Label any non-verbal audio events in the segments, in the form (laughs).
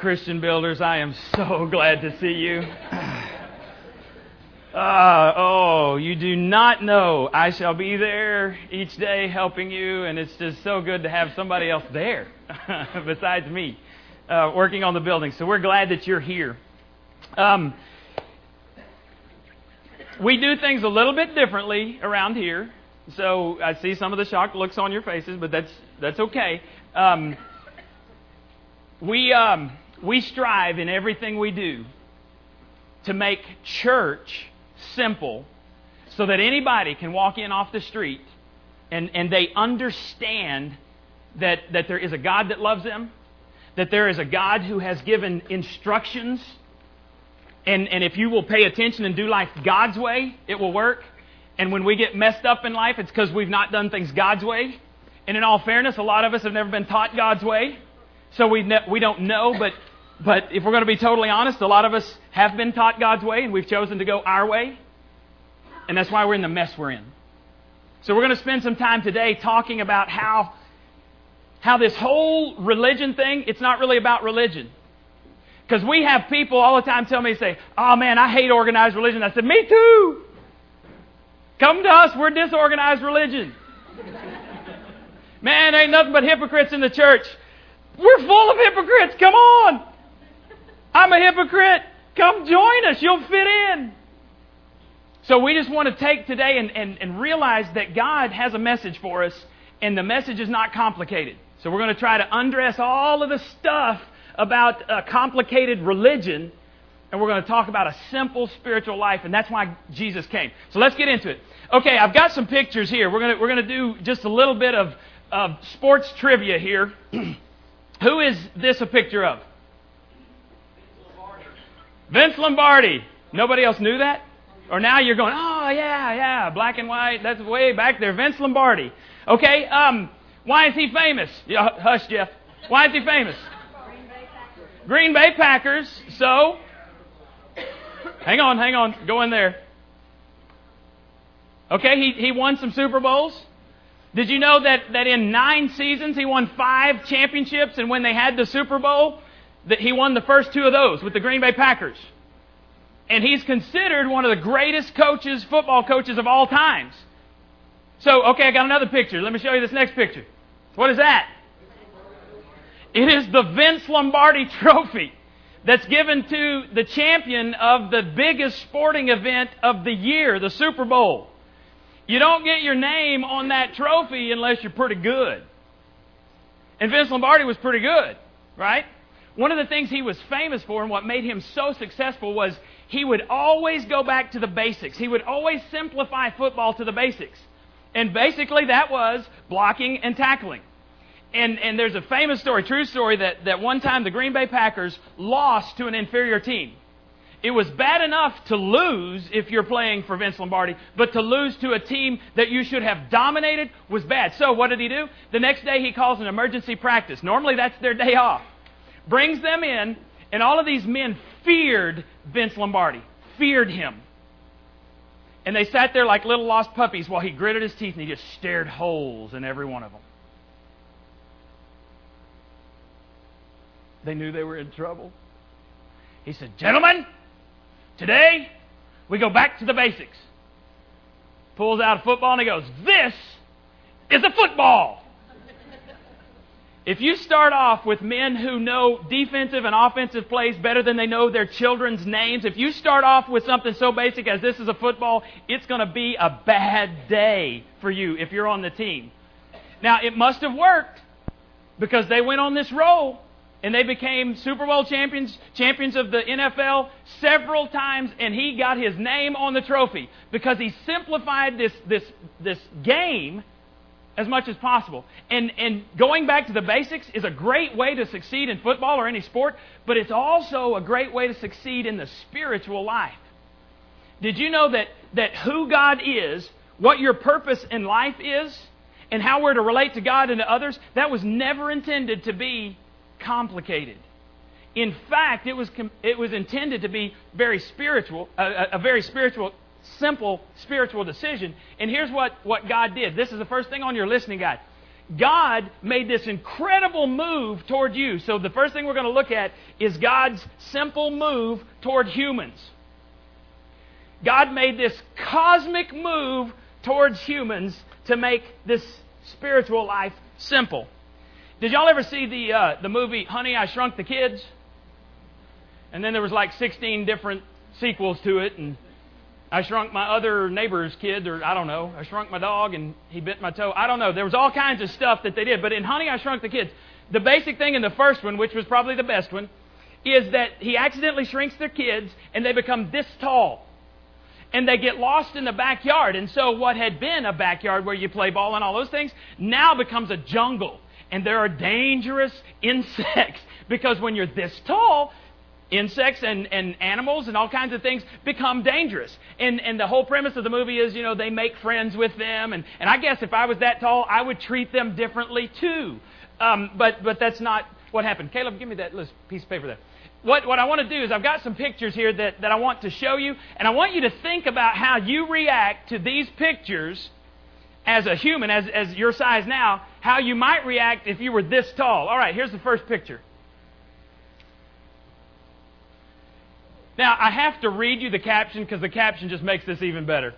Christian builders, I am so glad to see you. Uh, (sighs) oh, you do not know. I shall be there each day helping you, and it's just so good to have somebody else there (laughs) besides me uh, working on the building. So we're glad that you're here. Um, we do things a little bit differently around here. So I see some of the shocked looks on your faces, but that's that's okay. Um, we um, we strive in everything we do to make church simple so that anybody can walk in off the street and, and they understand that, that there is a God that loves them, that there is a God who has given instructions. And, and if you will pay attention and do life God's way, it will work. And when we get messed up in life, it's because we've not done things God's way. And in all fairness, a lot of us have never been taught God's way. So we, ne- we don't know, but but if we're going to be totally honest, a lot of us have been taught God's way and we've chosen to go our way. And that's why we're in the mess we're in. So we're going to spend some time today talking about how, how this whole religion thing, it's not really about religion. Because we have people all the time tell me, say, oh man, I hate organized religion. I said, me too. Come to us, we're disorganized religion. (laughs) man, ain't nothing but hypocrites in the church. We're full of hypocrites. Come on. I'm a hypocrite. Come join us. You'll fit in. So we just want to take today and, and, and realize that God has a message for us, and the message is not complicated. So we're going to try to undress all of the stuff about a complicated religion, and we're going to talk about a simple spiritual life, and that's why Jesus came. So let's get into it. Okay, I've got some pictures here. We're going to, we're going to do just a little bit of, of sports trivia here. (clears throat) Who is this a picture of? Vince Lombardi. Nobody else knew that? Or now you're going, oh, yeah, yeah, black and white, that's way back there. Vince Lombardi. Okay, um, why is he famous? Yeah, hush, Jeff. Why is he famous? Green Bay Packers. Green Bay Packers. So, hang on, hang on. Go in there. Okay, he, he won some Super Bowls. Did you know that, that in nine seasons he won five championships, and when they had the Super Bowl, that he won the first two of those with the Green Bay Packers. And he's considered one of the greatest coaches, football coaches of all times. So, okay, I got another picture. Let me show you this next picture. What is that? It is the Vince Lombardi (laughs) Trophy that's given to the champion of the biggest sporting event of the year, the Super Bowl. You don't get your name on that trophy unless you're pretty good. And Vince Lombardi was pretty good, right? One of the things he was famous for and what made him so successful was he would always go back to the basics. He would always simplify football to the basics. And basically, that was blocking and tackling. And, and there's a famous story, true story, that, that one time the Green Bay Packers lost to an inferior team. It was bad enough to lose if you're playing for Vince Lombardi, but to lose to a team that you should have dominated was bad. So what did he do? The next day he calls an emergency practice. Normally that's their day off brings them in, and all of these men feared Vince Lombardi, feared him. And they sat there like little lost puppies while he gritted his teeth and he just stared holes in every one of them. They knew they were in trouble. He said, Gentlemen, today we go back to the basics. Pulls out a football and he goes, This is a football. If you start off with men who know defensive and offensive plays better than they know their children's names, if you start off with something so basic as this is a football, it's going to be a bad day for you if you're on the team. Now, it must have worked because they went on this roll and they became Super Bowl champions, champions of the NFL several times, and he got his name on the trophy because he simplified this, this, this game as much as possible. And, and going back to the basics is a great way to succeed in football or any sport, but it's also a great way to succeed in the spiritual life. Did you know that, that who God is, what your purpose in life is, and how we're to relate to God and to others, that was never intended to be complicated. In fact, it was, it was intended to be very spiritual, a, a very spiritual simple spiritual decision. And here's what, what God did. This is the first thing on your listening guide. God made this incredible move toward you. So the first thing we're going to look at is God's simple move toward humans. God made this cosmic move towards humans to make this spiritual life simple. Did y'all ever see the uh, the movie Honey I Shrunk the Kids? And then there was like 16 different sequels to it, and I shrunk my other neighbor's kid, or I don't know. I shrunk my dog and he bit my toe. I don't know. There was all kinds of stuff that they did. But in Honey, I Shrunk the Kids, the basic thing in the first one, which was probably the best one, is that he accidentally shrinks their kids and they become this tall. And they get lost in the backyard. And so what had been a backyard where you play ball and all those things now becomes a jungle. And there are dangerous (laughs) insects because when you're this tall, insects and, and animals and all kinds of things become dangerous. And, and the whole premise of the movie is, you know, they make friends with them. And, and I guess if I was that tall, I would treat them differently too. Um, but, but that's not what happened. Caleb, give me that little piece of paper there. What, what I want to do is I've got some pictures here that, that I want to show you, and I want you to think about how you react to these pictures as a human, as, as your size now, how you might react if you were this tall. All right, here's the first picture. Now, I have to read you the caption because the caption just makes this even better.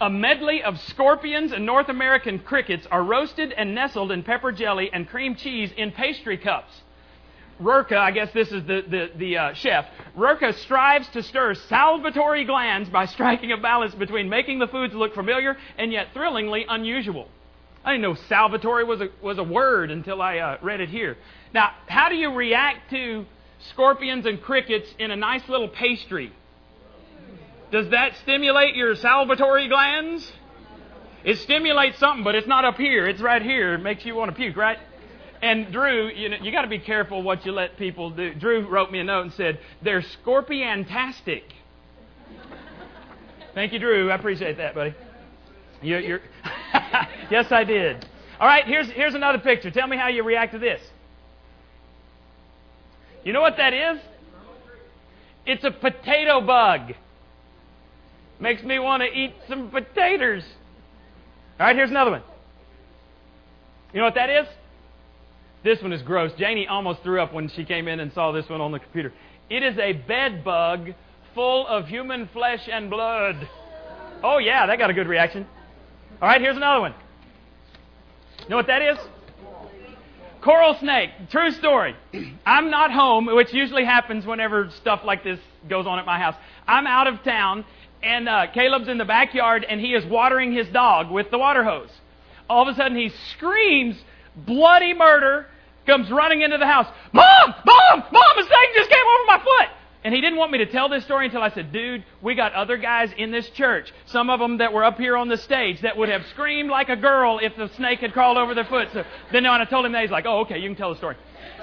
A medley of scorpions and North American crickets are roasted and nestled in pepper jelly and cream cheese in pastry cups. Rurka, I guess this is the, the, the uh, chef, Rurka strives to stir salivatory glands by striking a balance between making the foods look familiar and yet thrillingly unusual. I didn't know salvatory was a, was a word until I uh, read it here. Now, how do you react to scorpions and crickets in a nice little pastry. Does that stimulate your salivatory glands? It stimulates something, but it's not up here. It's right here. It makes you want to puke, right? And Drew, you know, you got to be careful what you let people do. Drew wrote me a note and said they're scorpiontastic. Thank you, Drew. I appreciate that, buddy. You, you're (laughs) yes, I did. All right, here's here's another picture. Tell me how you react to this. You know what that is? It's a potato bug. Makes me want to eat some potatoes. All right, here's another one. You know what that is? This one is gross. Janie almost threw up when she came in and saw this one on the computer. It is a bed bug full of human flesh and blood. Oh, yeah, that got a good reaction. All right, here's another one. You know what that is? Coral snake, true story. I'm not home, which usually happens whenever stuff like this goes on at my house. I'm out of town, and uh, Caleb's in the backyard, and he is watering his dog with the water hose. All of a sudden, he screams bloody murder, comes running into the house. Mom! Mom! Mom! A snake just came over my foot! And he didn't want me to tell this story until I said, dude, we got other guys in this church, some of them that were up here on the stage, that would have screamed like a girl if the snake had crawled over their foot. So then when I told him that, he's like, oh, okay, you can tell the story.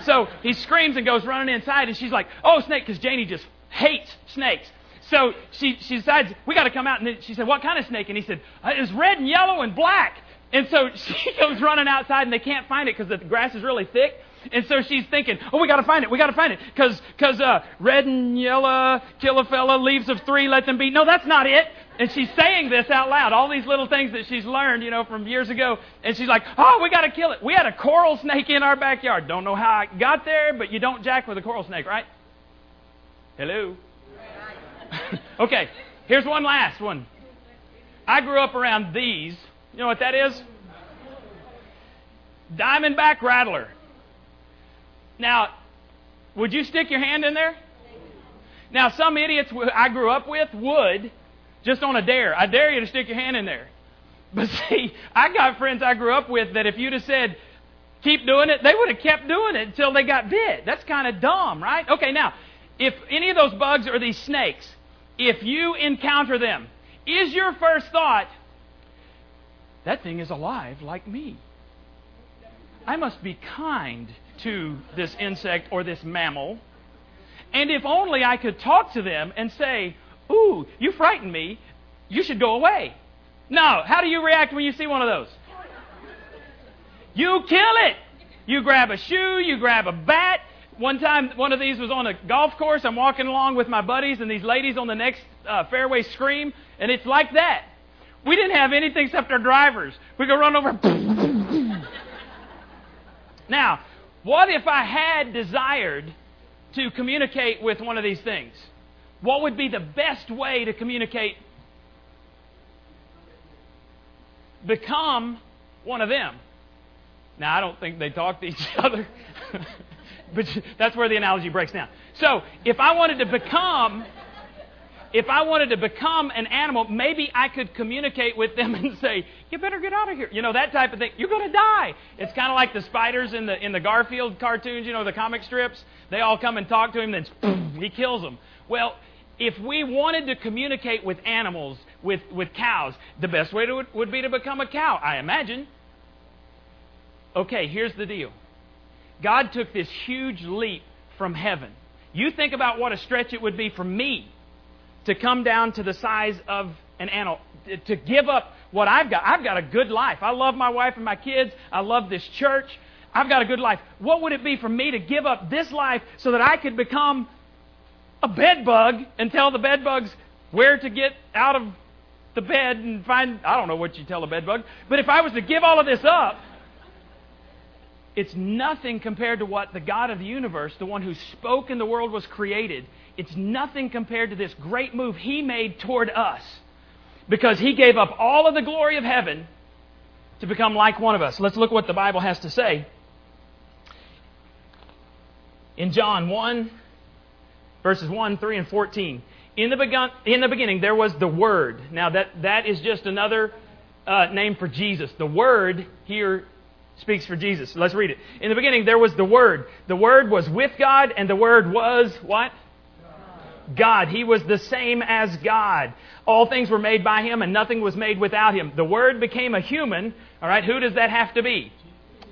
So he screams and goes running inside, and she's like, oh, snake, because Janie just hates snakes. So she, she decides, we got to come out. And she said, what kind of snake? And he said, uh, it's red and yellow and black. And so (laughs) she comes running outside, and they can't find it because the grass is really thick. And so she's thinking, oh, we got to find it. We got to find it. Because cause, uh, red and yellow, kill a fella, leaves of three, let them be. No, that's not it. And she's saying this out loud, all these little things that she's learned, you know, from years ago. And she's like, oh, we got to kill it. We had a coral snake in our backyard. Don't know how I got there, but you don't jack with a coral snake, right? Hello? (laughs) okay, here's one last one. I grew up around these. You know what that is? Diamondback rattler. Now, would you stick your hand in there? Now, some idiots I grew up with would, just on a dare. I dare you to stick your hand in there. But (laughs) see, I got friends I grew up with that if you'd have said, keep doing it, they would have kept doing it until they got bit. That's kind of dumb, right? Okay, now, if any of those bugs or these snakes, if you encounter them, is your first thought, that thing is alive like me? I must be kind to this insect or this mammal. And if only I could talk to them and say, Ooh, you frightened me. You should go away. No. How do you react when you see one of those? You kill it. You grab a shoe, you grab a bat. One time, one of these was on a golf course. I'm walking along with my buddies, and these ladies on the next uh, fairway scream, and it's like that. We didn't have anything except our drivers. We go run over. (laughs) Now, what if I had desired to communicate with one of these things? What would be the best way to communicate? Become one of them. Now, I don't think they talk to each (laughs) other, but that's where the analogy breaks down. So, if I wanted to become if I wanted to become an animal, maybe I could communicate with them (laughs) and say, "You better get out of here." You know that type of thing. You're going to die. It's kind of like the spiders in the in the Garfield cartoons. You know the comic strips. They all come and talk to him, then boom, he kills them. Well, if we wanted to communicate with animals, with with cows, the best way to, would be to become a cow, I imagine. Okay, here's the deal. God took this huge leap from heaven. You think about what a stretch it would be for me to come down to the size of an animal, to give up what I've got. I've got a good life. I love my wife and my kids. I love this church. I've got a good life. What would it be for me to give up this life so that I could become a bed bug and tell the bed bugs where to get out of the bed and find, I don't know what you tell a bed bug, but if I was to give all of this up, it's nothing compared to what the God of the universe, the one who spoke and the world was created, it's nothing compared to this great move he made toward us because he gave up all of the glory of heaven to become like one of us. Let's look what the Bible has to say. In John 1, verses 1, 3, and 14. In the, begun, in the beginning, there was the Word. Now, that, that is just another uh, name for Jesus. The Word here speaks for Jesus. Let's read it. In the beginning, there was the Word. The Word was with God, and the Word was what? God. He was the same as God. All things were made by Him and nothing was made without Him. The Word became a human. All right, who does that have to be?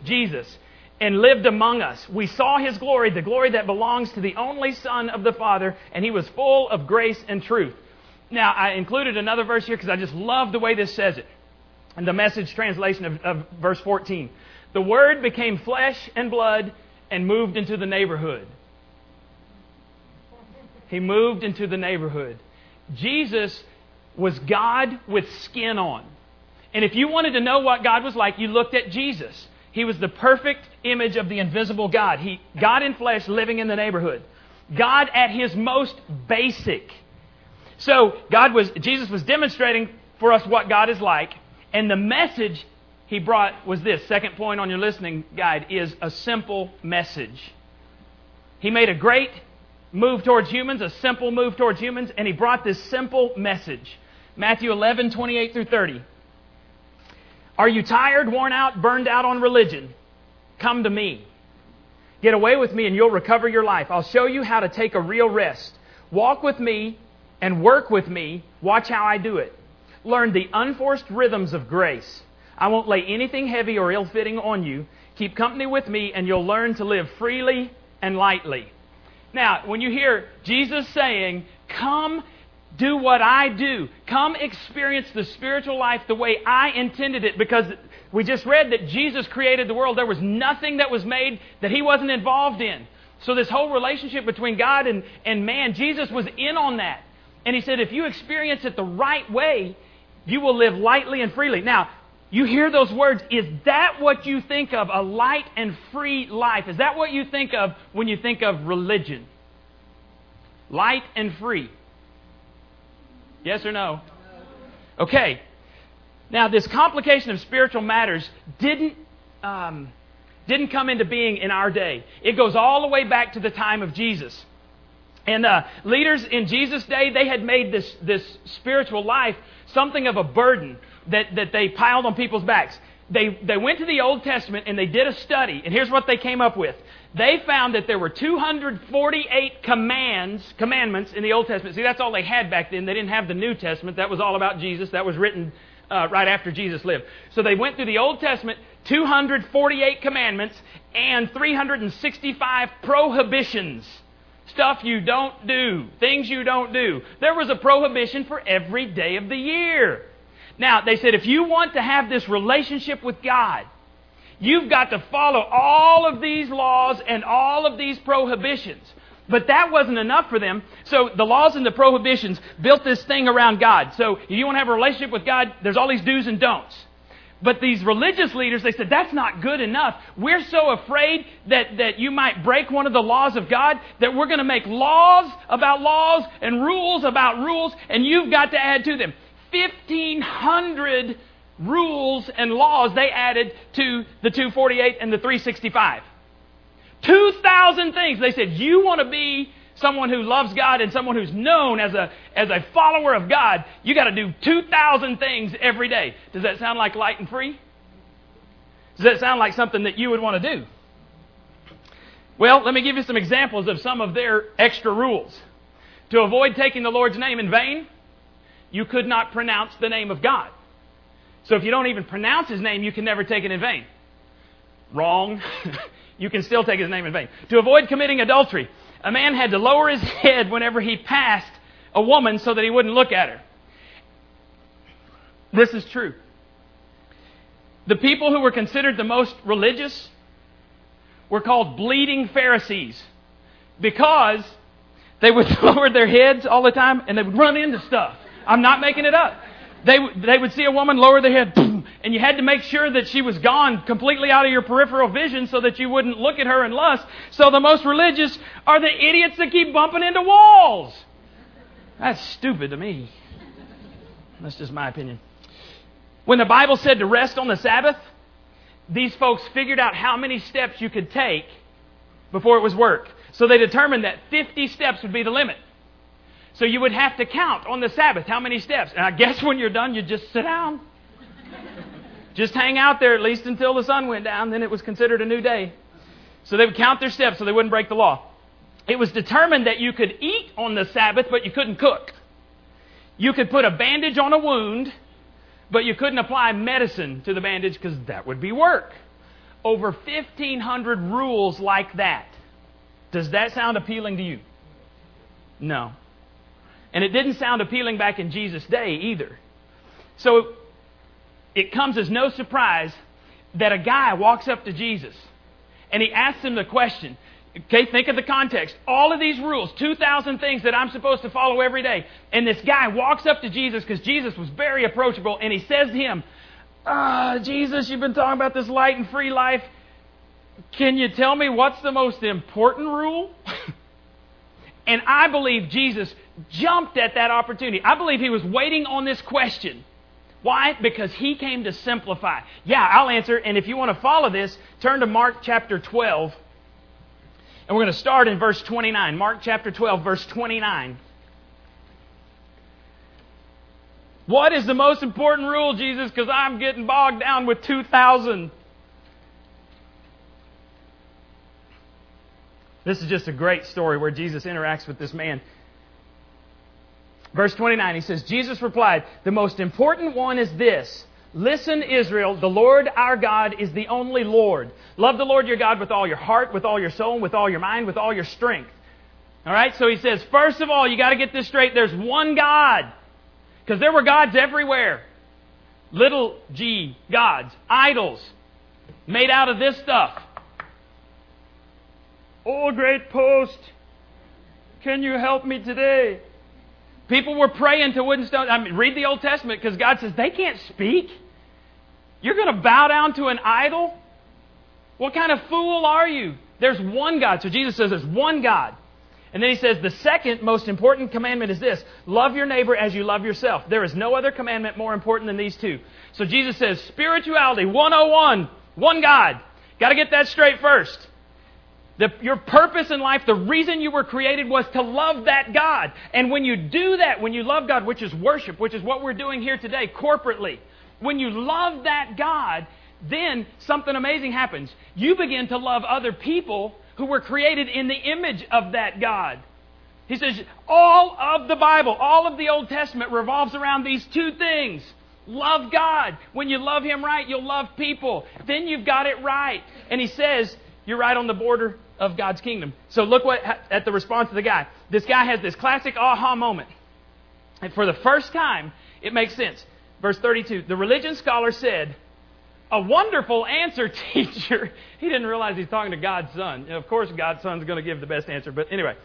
Jesus. And lived among us. We saw His glory, the glory that belongs to the only Son of the Father, and He was full of grace and truth. Now, I included another verse here because I just love the way this says it. In the message translation of, of verse 14. The Word became flesh and blood and moved into the neighborhood. He moved into the neighborhood. Jesus was God with skin on. And if you wanted to know what God was like, you looked at Jesus. He was the perfect image of the invisible God. He, God in flesh living in the neighborhood. God at his most basic. So God was, Jesus was demonstrating for us what God is like. And the message he brought was this. Second point on your listening guide is a simple message. He made a great move towards humans, a simple move towards humans, and he brought this simple message. Matthew 11, 28 through 30. Are you tired, worn out, burned out on religion? Come to me. Get away with me and you'll recover your life. I'll show you how to take a real rest. Walk with me and work with me. Watch how I do it. Learn the unforced rhythms of grace. I won't lay anything heavy or ill fitting on you. Keep company with me and you'll learn to live freely and lightly. Now, when you hear Jesus saying, Come do what I do, come experience the spiritual life the way I intended it, because we just read that Jesus created the world. There was nothing that was made that he wasn't involved in. So, this whole relationship between God and, and man, Jesus was in on that. And he said, if you experience it the right way, you will live lightly and freely. Now, you hear those words. Is that what you think of, a light and free life? Is that what you think of when you think of religion? Light and free. Yes or no? Okay. Now, this complication of spiritual matters didn't, um, didn't come into being in our day. It goes all the way back to the time of Jesus. And uh, leaders in Jesus' day, they had made this, this spiritual life something of a burden that, that they piled on people's backs. They, they went to the Old Testament and they did a study, and here's what they came up with. They found that there were 248 commands, commandments in the Old Testament. See, that's all they had back then. They didn't have the New Testament. That was all about Jesus. That was written uh, right after Jesus lived. So they went through the Old Testament, 248 commandments, and 365 prohibitions. Stuff you don't do, things you don't do. There was a prohibition for every day of the year. Now, they said if you want to have this relationship with God, you've got to follow all of these laws and all of these prohibitions. But that wasn't enough for them. So the laws and the prohibitions built this thing around God. So if you want to have a relationship with God, there's all these do's and don'ts. But these religious leaders, they said, that's not good enough. We're so afraid that, that you might break one of the laws of God that we're going to make laws about laws and rules about rules, and you've got to add to them. 1,500 rules and laws they added to the 248 and the 365. 2,000 things. They said, you want to be someone who loves God and someone who's known as a, as a follower of God, you got to do 2,000 things every day. Does that sound like light and free? Does that sound like something that you would want to do? Well, let me give you some examples of some of their extra rules. To avoid taking the Lord's name in vain, you could not pronounce the name of God. So if you don't even pronounce his name, you can never take it in vain. Wrong. (laughs) you can still take his name in vain. To avoid committing adultery, a man had to lower his head whenever he passed a woman so that he wouldn't look at her. This is true. The people who were considered the most religious were called bleeding Pharisees because they would (laughs) lower their heads all the time and they would run into stuff. I'm not making it up. They, they would see a woman lower their head, and you had to make sure that she was gone completely out of your peripheral vision so that you wouldn't look at her in lust. So the most religious are the idiots that keep bumping into walls. That's stupid to me. That's just my opinion. When the Bible said to rest on the Sabbath, these folks figured out how many steps you could take before it was work. So they determined that 50 steps would be the limit. So you would have to count on the Sabbath how many steps. And I guess when you're done, you just sit down. just hang out there at least until the sun went down. Then it was considered a new day. So they would count their steps so they wouldn't break the law. It was determined that you could eat on the Sabbath, but you couldn't cook. You could put a bandage on a wound, but you couldn't apply medicine to the bandage because that would be work. Over 1,500 rules like that. Does that sound appealing to you? No. And it didn't sound appealing back in Jesus' day either. So it comes as no surprise that a guy walks up to Jesus and he asks him the question. Okay, think of the context. All of these rules, 2,000 things that I'm supposed to follow every day. And this guy walks up to Jesus because Jesus was very approachable and he says to him, Ah, Jesus, you've been talking about this light and free life. Can you tell me what's the most important rule? (laughs) and I believe Jesus jumped at that opportunity. I believe he was waiting on this question. Why? Because he came to simplify. Yeah, I'll answer. And if you want to follow this, turn to Mark chapter 12. And we're going to start in verse 29. Mark chapter 12, verse 29. What is the most important rule, Jesus? Because I'm getting bogged down with 2,000. This is just a great story where Jesus interacts with this man. Verse 29, he says, Jesus replied, The most important one is this. Listen, Israel, the Lord our God is the only Lord. Love the Lord your God with all your heart, with all your soul, with all your mind, with all your strength. All right, so he says, first of all, you got to get this straight. There's one God. Because there were gods everywhere. Little g gods, idols, made out of this stuff. Oh, great post, can you help me today? People were praying to wooden stones. I mean, read the Old Testament because God says they can't speak. You're going to bow down to an idol? What kind of fool are you? There's one God. So Jesus says there's one God. And then he says the second most important commandment is this love your neighbor as you love yourself. There is no other commandment more important than these two. So Jesus says spirituality 101, one God. Got to get that straight first. The, your purpose in life, the reason you were created was to love that God. And when you do that, when you love God, which is worship, which is what we're doing here today corporately, when you love that God, then something amazing happens. You begin to love other people who were created in the image of that God. He says, all of the Bible, all of the Old Testament revolves around these two things. Love God. When you love Him right, you'll love people. Then you've got it right. And He says, you're right on the border of God's kingdom. So look what at the response of the guy. This guy has this classic aha moment. And for the first time, it makes sense. Verse 32, the religion scholar said, a wonderful answer, (laughs) teacher. He didn't realize he's talking to God's son. of course, God's son's going to give the best answer. But anyway,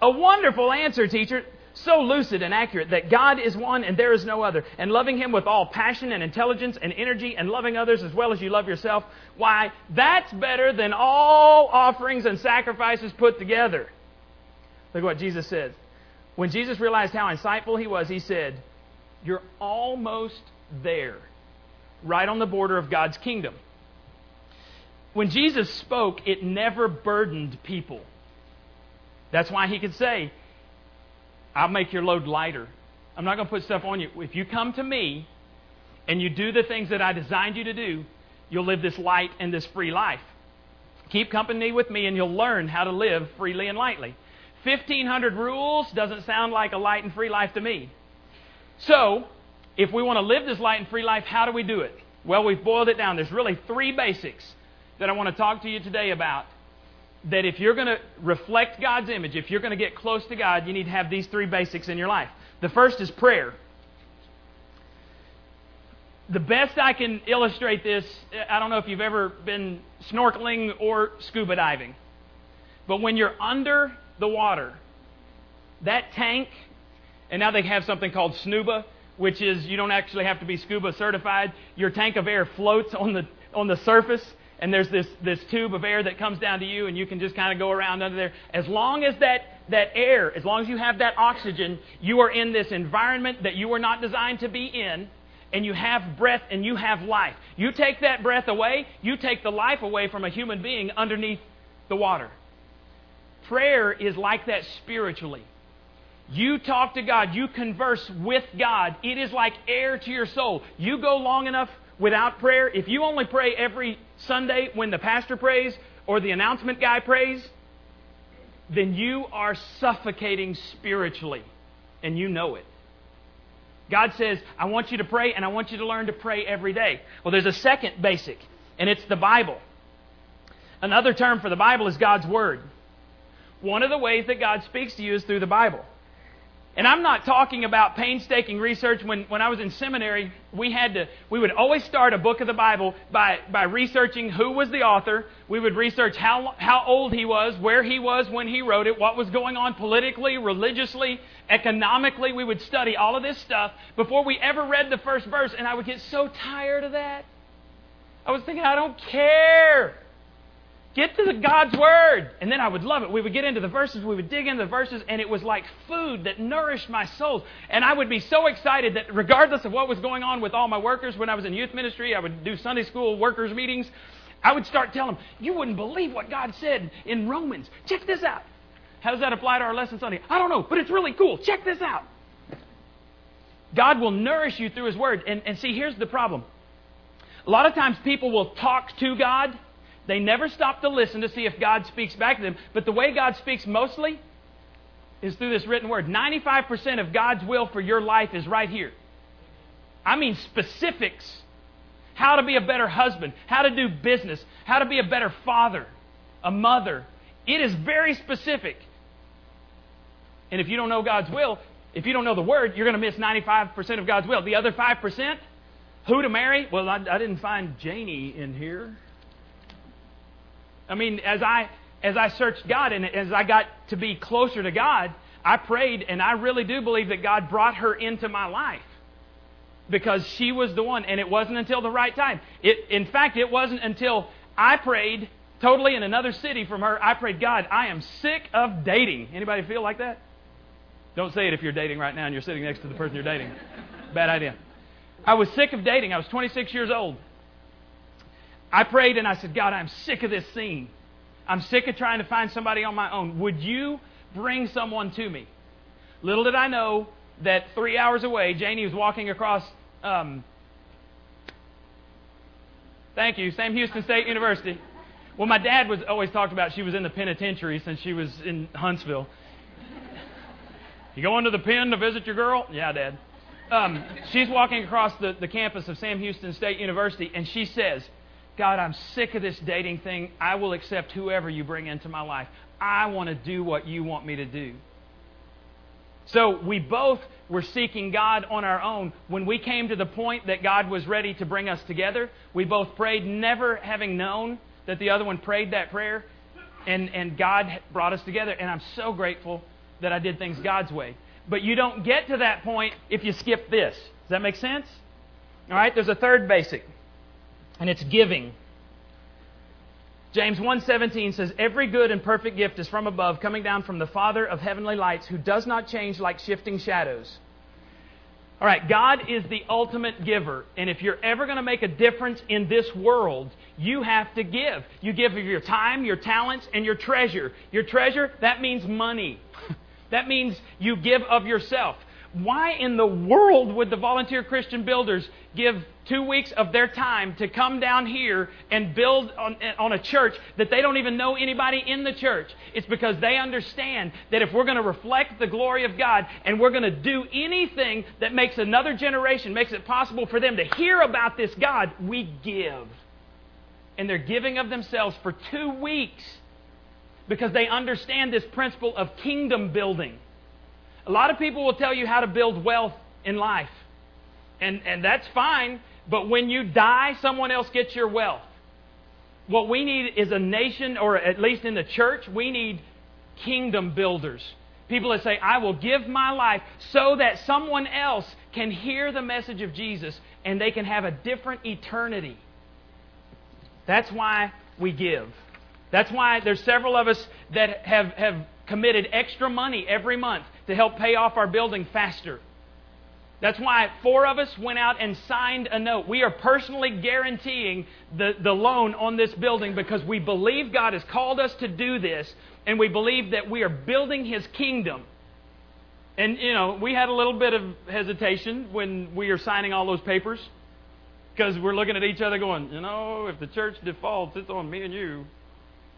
A wonderful answer, teacher. So lucid and accurate that God is one and there is no other. And loving Him with all passion and intelligence and energy and loving others as well as you love yourself. Why, that's better than all offerings and sacrifices put together. Look what Jesus says. When Jesus realized how insightful He was, He said, You're almost there, right on the border of God's kingdom. When Jesus spoke, it never burdened people. That's why He could say, I'll make your load lighter. I'm not going to put stuff on you. If you come to me and you do the things that I designed you to do, you'll live this light and this free life. Keep company with me and you'll learn how to live freely and lightly. 1,500 rules doesn't sound like a light and free life to me. So, if we want to live this light and free life, how do we do it? Well, we've boiled it down. There's really three basics that I want to talk to you today about that if you're going to reflect God's image, if you're going to get close to God, you need to have these three basics in your life. The first is prayer. The best I can illustrate this, I don't know if you've ever been snorkeling or scuba diving, but when you're under the water, that tank, and now they have something called SNUBA, which is you don't actually have to be scuba certified. Your tank of air floats on the on the surface and there's this, this tube of air that comes down to you, and you can just kind of go around under there. As long as that, that air, as long as you have that oxygen, you are in this environment that you were not designed to be in, and you have breath and you have life. You take that breath away, you take the life away from a human being underneath the water. Prayer is like that spiritually. You talk to God, you converse with God. It is like air to your soul. You go long enough without prayer, if you only pray every Sunday when the pastor prays or the announcement guy prays, then you are suffocating spiritually, and you know it. God says, I want you to pray, and I want you to learn to pray every day. Well, there's a second basic, and it's the Bible. Another term for the Bible is God's Word. One of the ways that God speaks to you is through the Bible. And I'm not talking about painstaking research. When, when I was in seminary, we had to, we would always start a book of the Bible by, by researching who was the author. We would research how, how old he was, where he was when he wrote it, what was going on politically, religiously, economically. We would study all of this stuff before we ever read the first verse. And I would get so tired of that. I was thinking, I don't care. Get to the God's Word. And then I would love it. We would get into the verses, we would dig into the verses, and it was like food that nourished my soul. And I would be so excited that regardless of what was going on with all my workers, when I was in youth ministry, I would do Sunday school workers' meetings. I would start telling them, You wouldn't believe what God said in Romans. Check this out. How does that apply to our lesson Sunday? I don't know, but it's really cool. Check this out. God will nourish you through His Word. And, and see, here's the problem. A lot of times people will talk to God they never stop to listen to see if God speaks back to them. But the way God speaks mostly is through this written word. 95% of God's will for your life is right here. I mean specifics. How to be a better husband, how to do business, how to be a better father, a mother. It is very specific. And if you don't know God's will, if you don't know the word, you're going to miss 95% of God's will. The other 5%, who to marry? Well, I, I didn't find Janie in here. I mean, as I as I searched God and as I got to be closer to God, I prayed and I really do believe that God brought her into my life because she was the one and it wasn't until the right time. It in fact, it wasn't until I prayed totally in another city from her. I prayed, God, I am sick of dating. Anybody feel like that? Don't say it if you're dating right now and you're sitting next to the person you're dating. Bad idea. I was sick of dating. I was 26 years old. I prayed and I said, God, I'm sick of this scene. I'm sick of trying to find somebody on my own. Would you bring someone to me? Little did I know that three hours away, Janie was walking across. Um, thank you, Sam Houston State University. Well, my dad was always talked about she was in the penitentiary since she was in Huntsville. You going to the pen to visit your girl? Yeah, Dad. Um, she's walking across the, the campus of Sam Houston State University, and she says, God, I'm sick of this dating thing. I will accept whoever you bring into my life. I want to do what you want me to do. So we both were seeking God on our own. When we came to the point that God was ready to bring us together, we both prayed, never having known that the other one prayed that prayer. And, and God brought us together. And I'm so grateful that I did things God's way. But you don't get to that point if you skip this. Does that make sense? All right, there's a third basic, and it's giving. James 1:17 says every good and perfect gift is from above coming down from the Father of heavenly lights who does not change like shifting shadows. All right, God is the ultimate giver, and if you're ever going to make a difference in this world, you have to give. You give of your time, your talents, and your treasure. Your treasure, that means money. (laughs) that means you give of yourself. Why in the world would the volunteer Christian builders give two weeks of their time to come down here and build on, on, a church that they don't even know anybody in the church? It's because they understand that if we're going to reflect the glory of God and we're going to do anything that makes another generation, makes it possible for them to hear about this God, we give. And they're giving of themselves for two weeks because they understand this principle of kingdom building. A lot of people will tell you how to build wealth in life. And, and that's fine, but when you die, someone else gets your wealth. What we need is a nation, or at least in the church, we need kingdom builders. People that say, I will give my life so that someone else can hear the message of Jesus and they can have a different eternity. That's why we give. That's why there's several of us that have, have committed extra money every month to help pay off our building faster. That's why four of us went out and signed a note. We are personally guaranteeing the, the loan on this building because we believe God has called us to do this and we believe that we are building His kingdom. And, you know, we had a little bit of hesitation when we are signing all those papers because we're looking at each other going, you know, if the church defaults, it's on me and you.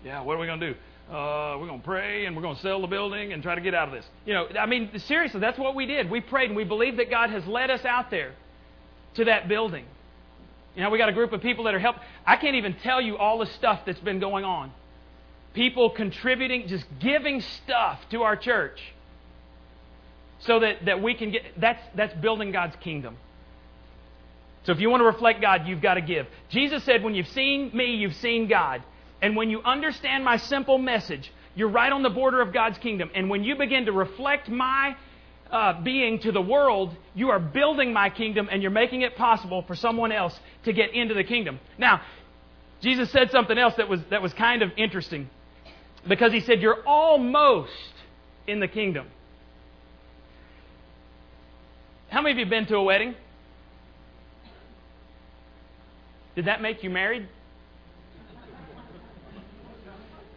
Yeah, what are we going to do? Uh, we're going to pray and we're going to sell the building and try to get out of this. You know, I mean, seriously, that's what we did. We prayed and we believed that God has led us out there to that building. You know, we got a group of people that are helping. I can't even tell you all the stuff that's been going on. People contributing, just giving stuff to our church so that, that we can get that's that's building God's kingdom. So if you want to reflect God, you've got to give. Jesus said, When you've seen me, you've seen God. And when you understand my simple message, you're right on the border of God's kingdom. And when you begin to reflect my uh, being to the world, you are building my kingdom and you're making it possible for someone else to get into the kingdom. Now, Jesus said something else that was, that was kind of interesting because he said, You're almost in the kingdom. How many of you been to a wedding? Did that make you married?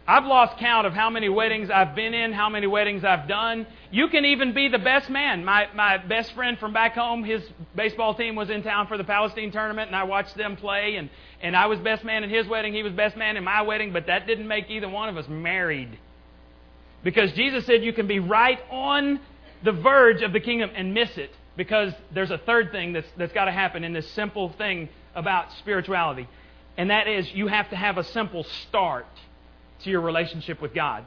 I've lost count of how many weddings I've been in, how many weddings I've done. You can even be the best man. My, my best friend from back home, his baseball team was in town for the Palestine tournament, and I watched them play. And, and I was best man in his wedding, he was best man in my wedding, but that didn't make either one of us married. Because Jesus said you can be right on the verge of the kingdom and miss it. Because there's a third thing that's, that's got to happen in this simple thing about spirituality. And that is you have to have a simple start to your relationship with God.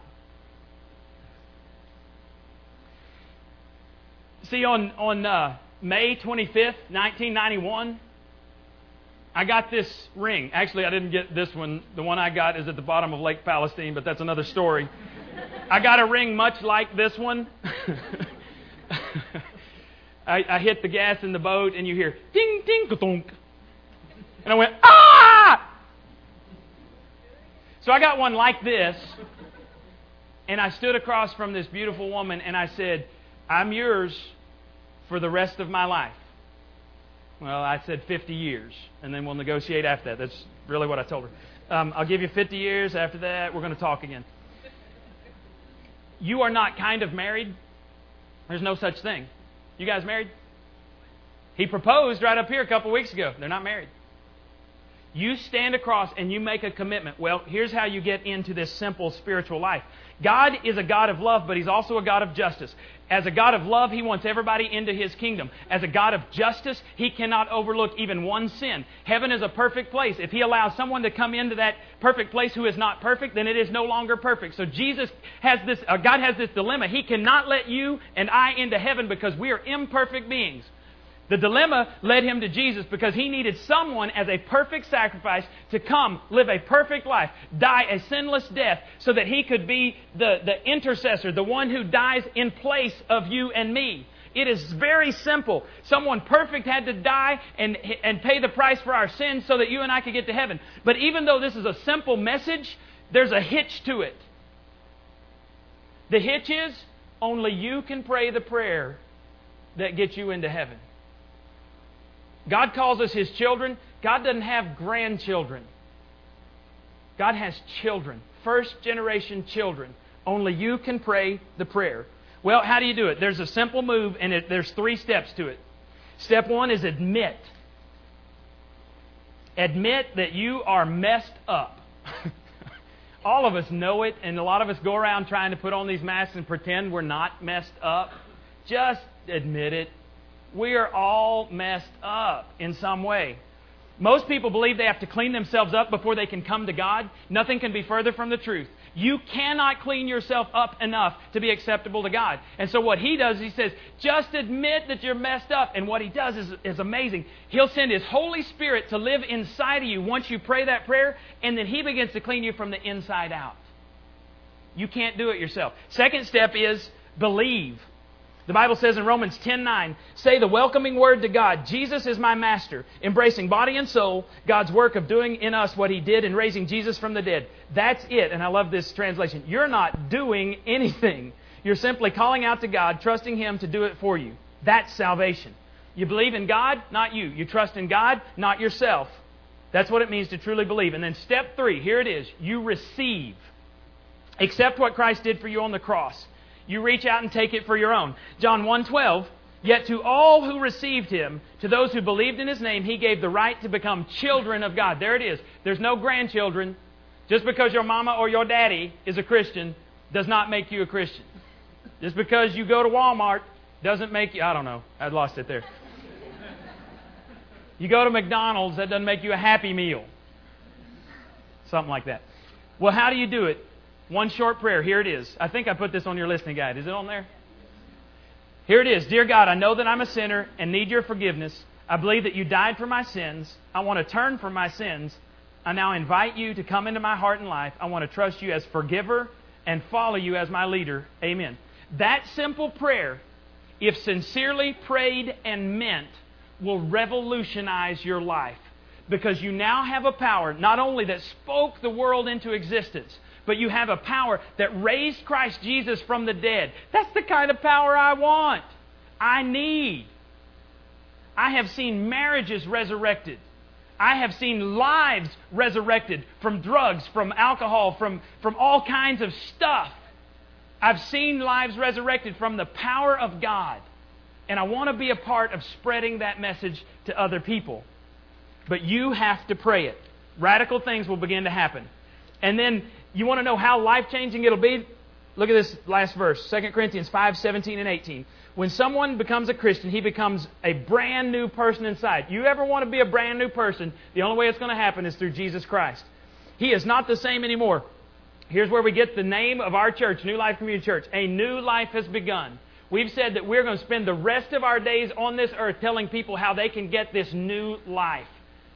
See, on, on uh, May 25th, 1991, I got this ring. Actually, I didn't get this one. The one I got is at the bottom of Lake Palestine, but that's another story. (laughs) I got a ring much like this one. (laughs) I, I, hit the gas in the boat, and you hear ding, ding, ka-thunk. And I went, ah! So I got one like this, and I stood across from this beautiful woman and I said, I'm yours for the rest of my life. Well, I said 50 years, and then we'll negotiate after that. That's really what I told her. Um, I'll give you 50 years. After that, we're going to talk again. You are not kind of married. There's no such thing. You guys married? He proposed right up here a couple weeks ago. They're not married. You stand across and you make a commitment. Well, here's how you get into this simple spiritual life. God is a God of love, but He's also a God of justice. As a God of love, He wants everybody into His kingdom. As a God of justice, He cannot overlook even one sin. Heaven is a perfect place. If He allows someone to come into that perfect place who is not perfect, then it is no longer perfect. So Jesus has this, uh, God has this dilemma. He cannot let you and I into heaven because we are imperfect beings. The dilemma led him to Jesus because he needed someone as a perfect sacrifice to come, live a perfect life, die a sinless death, so that he could be the, the intercessor, the one who dies in place of you and me. It is very simple. Someone perfect had to die and, and pay the price for our sins so that you and I could get to heaven. But even though this is a simple message, there's a hitch to it. The hitch is only you can pray the prayer that gets you into heaven. God calls us His children. God doesn't have grandchildren. God has children, first generation children. Only you can pray the prayer. Well, how do you do it? There's a simple move, and it, there's three steps to it. Step one is admit. Admit that you are messed up. (laughs) All of us know it, and a lot of us go around trying to put on these masks and pretend we're not messed up. Just admit it. We are all messed up in some way. Most people believe they have to clean themselves up before they can come to God. Nothing can be further from the truth. You cannot clean yourself up enough to be acceptable to God. And so what he does, he says, just admit that you're messed up. And what he does is, is amazing. He'll send his Holy Spirit to live inside of you once you pray that prayer, and then he begins to clean you from the inside out. You can't do it yourself. Second step is believe. The Bible says in Romans 10:9, say the welcoming word to God, Jesus is my master, embracing body and soul, God's work of doing in us what he did in raising Jesus from the dead. That's it. And I love this translation. You're not doing anything. You're simply calling out to God, trusting him to do it for you. That's salvation. You believe in God, not you. You trust in God, not yourself. That's what it means to truly believe. And then step 3, here it is. You receive. Accept what Christ did for you on the cross you reach out and take it for your own. John 1:12 Yet to all who received him, to those who believed in his name, he gave the right to become children of God. There it is. There's no grandchildren. Just because your mama or your daddy is a Christian does not make you a Christian. Just because you go to Walmart doesn't make you, I don't know, I lost it there. You go to McDonald's, that doesn't make you a happy meal. Something like that. Well, how do you do it? One short prayer. Here it is. I think I put this on your listening guide. Is it on there? Here it is. Dear God, I know that I'm a sinner and need your forgiveness. I believe that you died for my sins. I want to turn from my sins. I now invite you to come into my heart and life. I want to trust you as forgiver and follow you as my leader. Amen. That simple prayer, if sincerely prayed and meant, will revolutionize your life because you now have a power not only that spoke the world into existence, but you have a power that raised Christ Jesus from the dead. That's the kind of power I want. I need. I have seen marriages resurrected. I have seen lives resurrected from drugs, from alcohol, from, from all kinds of stuff. I've seen lives resurrected from the power of God. And I want to be a part of spreading that message to other people. But you have to pray it. Radical things will begin to happen. And then you want to know how life changing it'll be? Look at this last verse 2 Corinthians 5 17 and 18. When someone becomes a Christian, he becomes a brand new person inside. You ever want to be a brand new person? The only way it's going to happen is through Jesus Christ. He is not the same anymore. Here's where we get the name of our church, New Life Community Church. A new life has begun. We've said that we're going to spend the rest of our days on this earth telling people how they can get this new life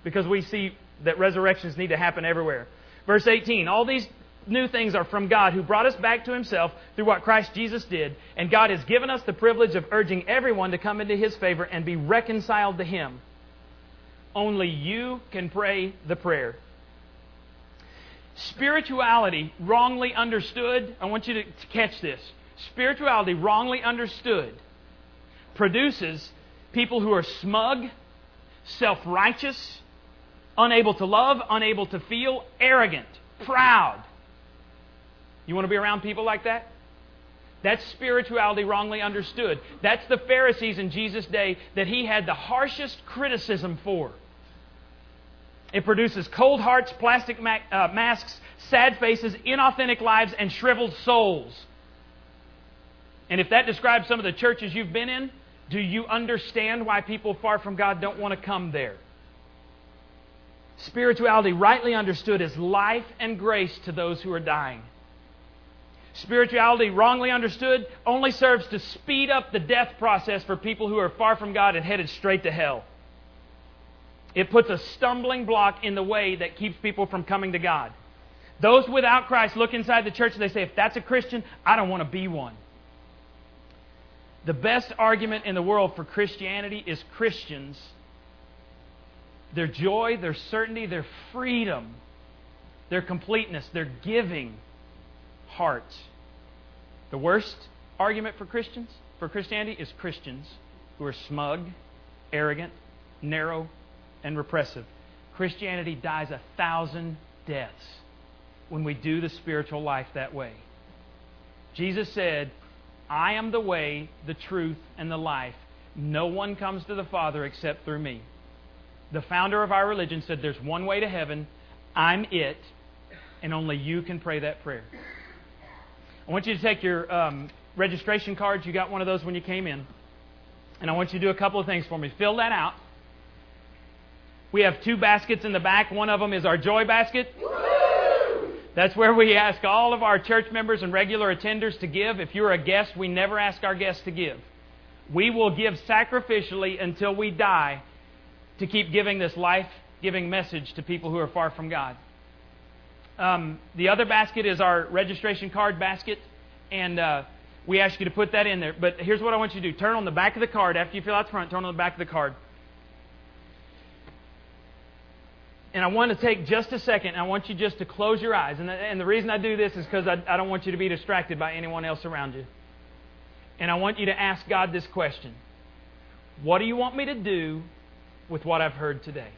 because we see that resurrections need to happen everywhere. Verse 18 All these new things are from God who brought us back to Himself through what Christ Jesus did. And God has given us the privilege of urging everyone to come into His favor and be reconciled to Him. Only you can pray the prayer. Spirituality, wrongly understood, I want you to, to catch this. Spirituality, wrongly understood, produces people who are smug, self righteous, unable to love, unable to feel, arrogant, proud. You want to be around people like that? That's spirituality wrongly understood. That's the Pharisees in Jesus' day that he had the harshest criticism for. It produces cold hearts, plastic ma- uh, masks, sad faces, inauthentic lives, and shriveled souls. And if that describes some of the churches you've been in, do you understand why people far from God don't want to come there? Spirituality, rightly understood, is life and grace to those who are dying. Spirituality, wrongly understood, only serves to speed up the death process for people who are far from God and headed straight to hell. It puts a stumbling block in the way that keeps people from coming to God. Those without Christ look inside the church and they say, if that's a Christian, I don't want to be one. The best argument in the world for Christianity is Christians, their joy, their certainty, their freedom, their completeness, their giving heart. The worst argument for Christians, for Christianity, is Christians who are smug, arrogant, narrow, and repressive. Christianity dies a thousand deaths when we do the spiritual life that way. Jesus said, I am the way, the truth, and the life. No one comes to the Father except through me. The founder of our religion said, There's one way to heaven. I'm it. And only you can pray that prayer. I want you to take your um, registration cards. You got one of those when you came in. And I want you to do a couple of things for me. Fill that out. We have two baskets in the back. One of them is our joy basket. That's where we ask all of our church members and regular attenders to give. If you're a guest, we never ask our guests to give. We will give sacrificially until we die to keep giving this life giving message to people who are far from God. Um, the other basket is our registration card basket, and uh, we ask you to put that in there. But here's what I want you to do turn on the back of the card. After you fill out the front, turn on the back of the card. And I want to take just a second. I want you just to close your eyes. And the, and the reason I do this is because I, I don't want you to be distracted by anyone else around you. And I want you to ask God this question What do you want me to do with what I've heard today?